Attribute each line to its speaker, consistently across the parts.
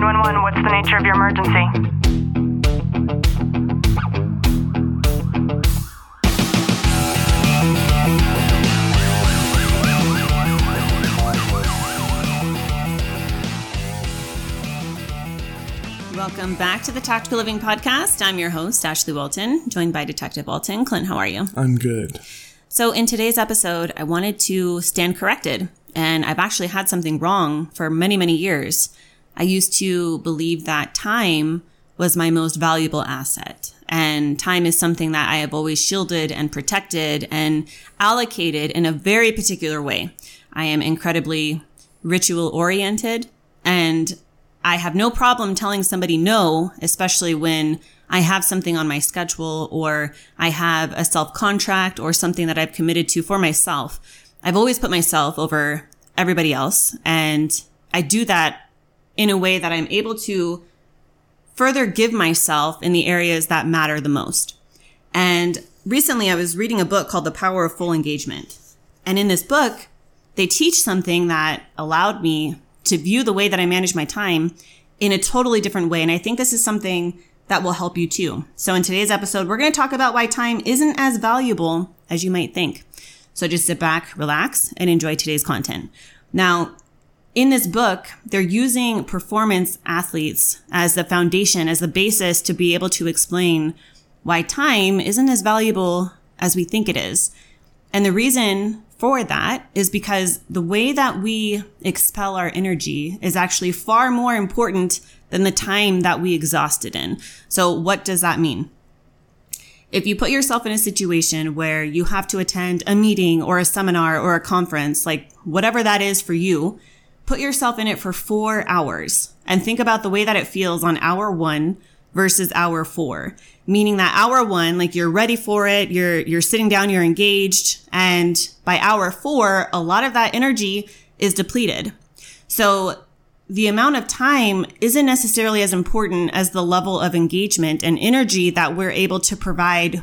Speaker 1: 911, what's the nature of your emergency?
Speaker 2: Welcome back to the Tactical Living Podcast. I'm your host, Ashley Walton, joined by Detective Walton. Clint, how are you?
Speaker 3: I'm good.
Speaker 2: So, in today's episode, I wanted to stand corrected, and I've actually had something wrong for many, many years. I used to believe that time was my most valuable asset, and time is something that I have always shielded and protected and allocated in a very particular way. I am incredibly ritual oriented, and I have no problem telling somebody no, especially when I have something on my schedule or I have a self contract or something that I've committed to for myself. I've always put myself over everybody else. And I do that in a way that I'm able to further give myself in the areas that matter the most. And recently I was reading a book called The Power of Full Engagement. And in this book, they teach something that allowed me to view the way that I manage my time in a totally different way. And I think this is something that will help you too. So in today's episode, we're going to talk about why time isn't as valuable as you might think. So just sit back, relax, and enjoy today's content. Now, in this book, they're using performance athletes as the foundation, as the basis to be able to explain why time isn't as valuable as we think it is. And the reason for that is because the way that we expel our energy is actually far more important than the time that we exhaust it in. So what does that mean? If you put yourself in a situation where you have to attend a meeting or a seminar or a conference, like whatever that is for you, put yourself in it for four hours and think about the way that it feels on hour one versus hour four. Meaning that hour one, like you're ready for it, you're, you're sitting down, you're engaged. And by hour four, a lot of that energy is depleted. So the amount of time isn't necessarily as important as the level of engagement and energy that we're able to provide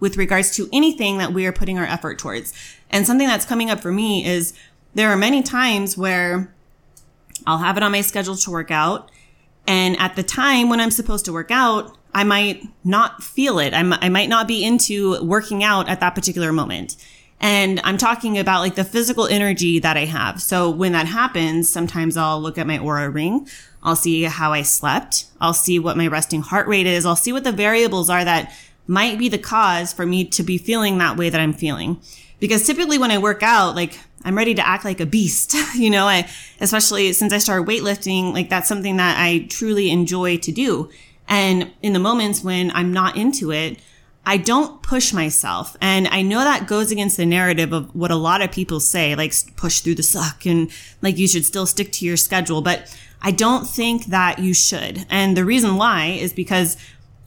Speaker 2: with regards to anything that we are putting our effort towards. And something that's coming up for me is there are many times where I'll have it on my schedule to work out. And at the time when I'm supposed to work out, I might not feel it. I'm, I might not be into working out at that particular moment. And I'm talking about like the physical energy that I have. So when that happens, sometimes I'll look at my Oura ring. I'll see how I slept. I'll see what my resting heart rate is. I'll see what the variables are that might be the cause for me to be feeling that way that I'm feeling. Because typically when I work out, like I'm ready to act like a beast, you know, I, especially since I started weightlifting, like that's something that I truly enjoy to do. And in the moments when I'm not into it, I don't push myself. And I know that goes against the narrative of what a lot of people say, like push through the suck and like you should still stick to your schedule. But I don't think that you should. And the reason why is because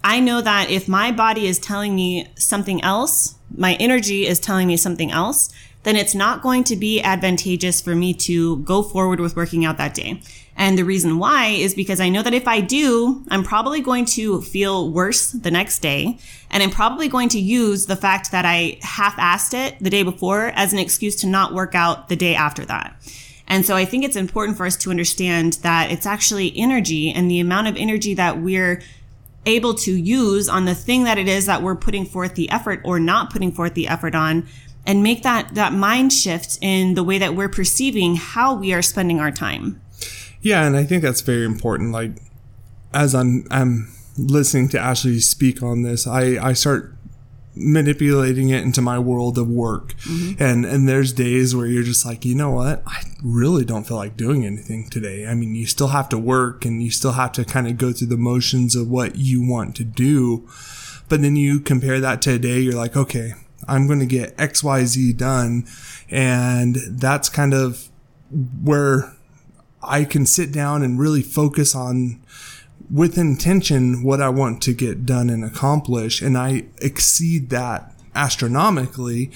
Speaker 2: I know that if my body is telling me something else, my energy is telling me something else, then it's not going to be advantageous for me to go forward with working out that day. And the reason why is because I know that if I do, I'm probably going to feel worse the next day. And I'm probably going to use the fact that I half assed it the day before as an excuse to not work out the day after that. And so I think it's important for us to understand that it's actually energy and the amount of energy that we're able to use on the thing that it is that we're putting forth the effort or not putting forth the effort on and make that, that mind shift in the way that we're perceiving how we are spending our time.
Speaker 3: Yeah, and I think that's very important. Like, as I'm I'm listening to Ashley speak on this, I I start manipulating it into my world of work, mm-hmm. and and there's days where you're just like, you know what, I really don't feel like doing anything today. I mean, you still have to work, and you still have to kind of go through the motions of what you want to do, but then you compare that to a day, you're like, okay, I'm going to get X Y Z done, and that's kind of where I can sit down and really focus on with intention what I want to get done and accomplish. And I exceed that astronomically.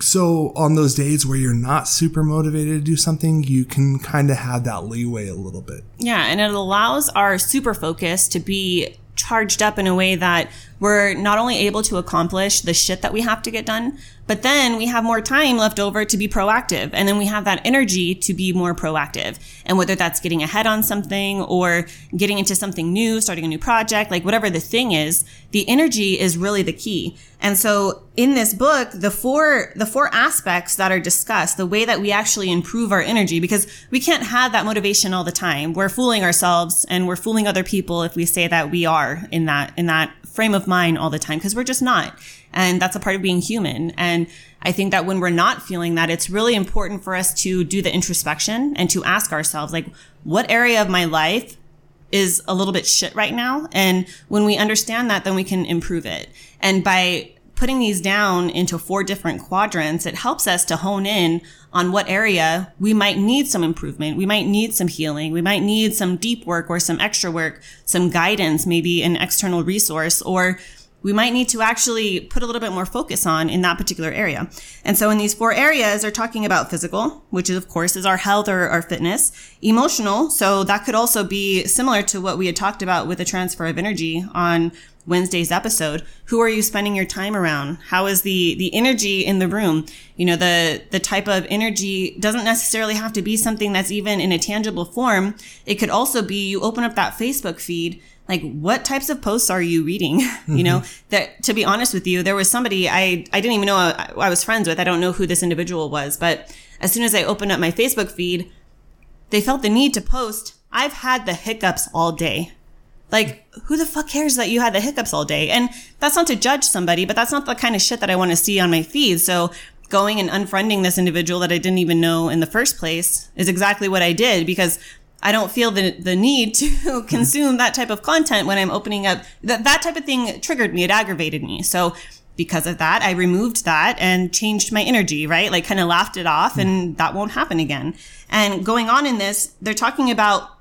Speaker 3: So on those days where you're not super motivated to do something, you can kind of have that leeway a little bit.
Speaker 2: Yeah. And it allows our super focus to be charged up in a way that we're not only able to accomplish the shit that we have to get done, but then we have more time left over to be proactive. And then we have that energy to be more proactive. And whether that's getting ahead on something or getting into something new, starting a new project, like whatever the thing is, the energy is really the key. And so in this book, the four, the four aspects that are discussed, the way that we actually improve our energy, because we can't have that motivation all the time. We're fooling ourselves and we're fooling other people if we say that we are in that, in that frame of mind all the time, because we're just not. And that's a part of being human. And I think that when we're not feeling that, it's really important for us to do the introspection and to ask ourselves, like, what area of my life is a little bit shit right now? And when we understand that, then we can improve it. And by putting these down into four different quadrants, it helps us to hone in on what area we might need some improvement. We might need some healing. We might need some deep work or some extra work, some guidance, maybe an external resource, or we might need to actually put a little bit more focus on in that particular area. And so in these four areas, they're talking about physical, which is of course is our health or our fitness, emotional. So that could also be similar to what we had talked about with the transfer of energy on Wednesday's episode. Who are you spending your time around? How is the, the energy in the room? You know, the, the type of energy doesn't necessarily have to be something that's even in a tangible form. It could also be you open up that Facebook feed like what types of posts are you reading mm-hmm. you know that to be honest with you there was somebody i i didn't even know I, I, was friends with i don't know who this individual was but as soon as i opened up my facebook feed they felt the need to post i've had the hiccups all day like, who the fuck cares that you had the hiccups all day? And that's not to judge somebody, but that's not the kind of shit that I want to see on my feed. So going and unfriending this individual that I didn't even know in the first place is exactly what I did because I don't feel the, the need to consume that type of content when I'm opening up that, that type of thing triggered me. It aggravated me. So because of that, I removed that and changed my energy, right? Like kind of laughed it off and that won't happen again. And going on in this, they're talking about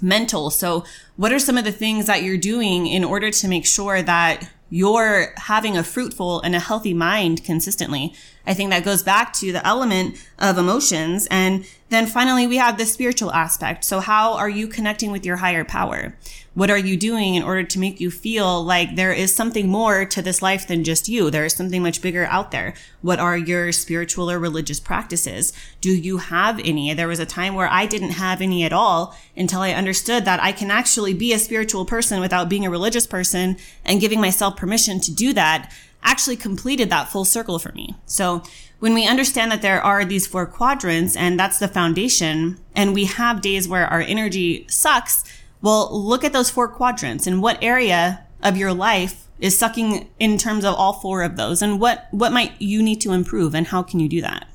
Speaker 2: mental. So what are some of the things that you're doing in order to make sure that you're having a fruitful and a healthy mind consistently? I think that goes back to the element of emotions. And then finally, we have the spiritual aspect. So how are you connecting with your higher power? What are you doing in order to make you feel like there is something more to this life than just you? There is something much bigger out there. What are your spiritual or religious practices? Do you have any? There was a time where I didn't have any at all until I understood that I can actually be a spiritual person without being a religious person and giving myself permission to do that actually completed that full circle for me. So when we understand that there are these four quadrants and that's the foundation and we have days where our energy sucks, well, look at those four quadrants and what area of your life is sucking in terms of all four of those and what, what might you need to improve and how can you do that?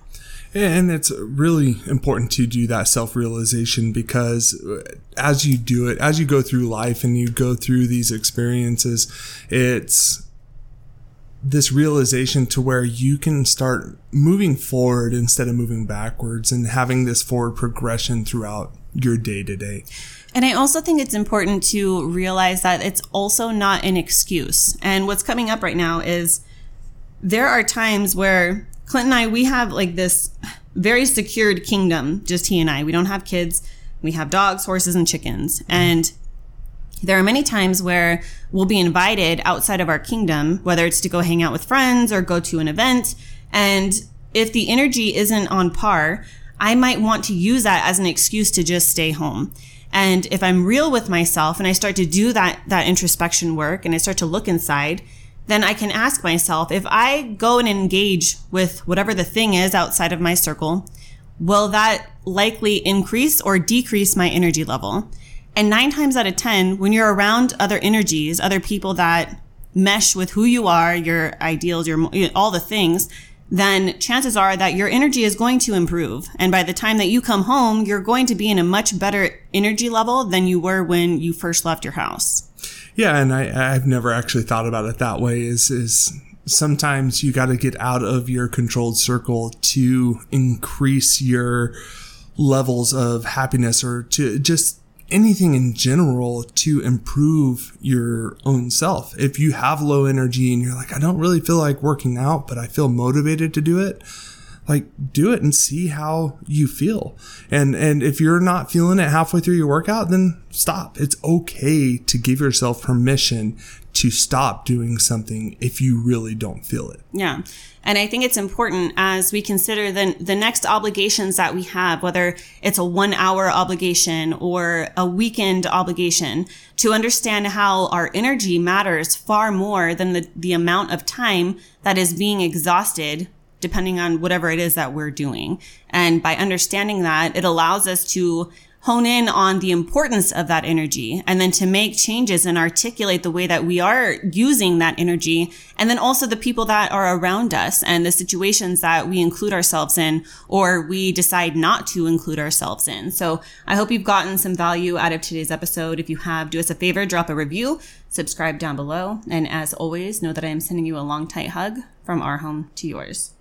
Speaker 3: And it's really important to do that self realization because as you do it, as you go through life and you go through these experiences, it's this realization to where you can start moving forward instead of moving backwards and having this forward progression throughout your day to day.
Speaker 2: And I also think it's important to realize that it's also not an excuse. And what's coming up right now is there are times where Clint and I, we have like this very secured kingdom, just he and I. We don't have kids. We have dogs, horses, and chickens. And there are many times where we'll be invited outside of our kingdom, whether it's to go hang out with friends or go to an event. And if the energy isn't on par, I might want to use that as an excuse to just stay home. And if I'm real with myself and I start to do that, that introspection work and I start to look inside, then I can ask myself, if I go and engage with whatever the thing is outside of my circle, will that likely increase or decrease my energy level? And nine times out of 10, when you're around other energies, other people that mesh with who you are, your ideals, your, all the things, then chances are that your energy is going to improve. And by the time that you come home, you're going to be in a much better energy level than you were when you first left your house.
Speaker 3: Yeah. And I, I've never actually thought about it that way is, is sometimes you got to get out of your controlled circle to increase your levels of happiness or to just anything in general to improve your own self. If you have low energy and you're like, I don't really feel like working out, but I feel motivated to do it, like do it and see how you feel. And, and if you're not feeling it halfway through your workout, then stop. It's okay to give yourself permission to stop doing something if you really don't feel it.
Speaker 2: Yeah. And I think it's important as we consider the, the next obligations that we have, whether it's a one hour obligation or a weekend obligation, to understand how our energy matters far more than the, the amount of time that is being exhausted depending on whatever it is that we're doing. And by understanding that, it allows us to hone in on the importance of that energy and then to make changes and articulate the way that we are using that energy. And then also the people that are around us and the situations that we include ourselves in or we decide not to include ourselves in. So I hope you've gotten some value out of today's episode. If you have, do us a favor, drop a review, subscribe down below. And as always, know that I am sending you a long, tight hug from our home to yours.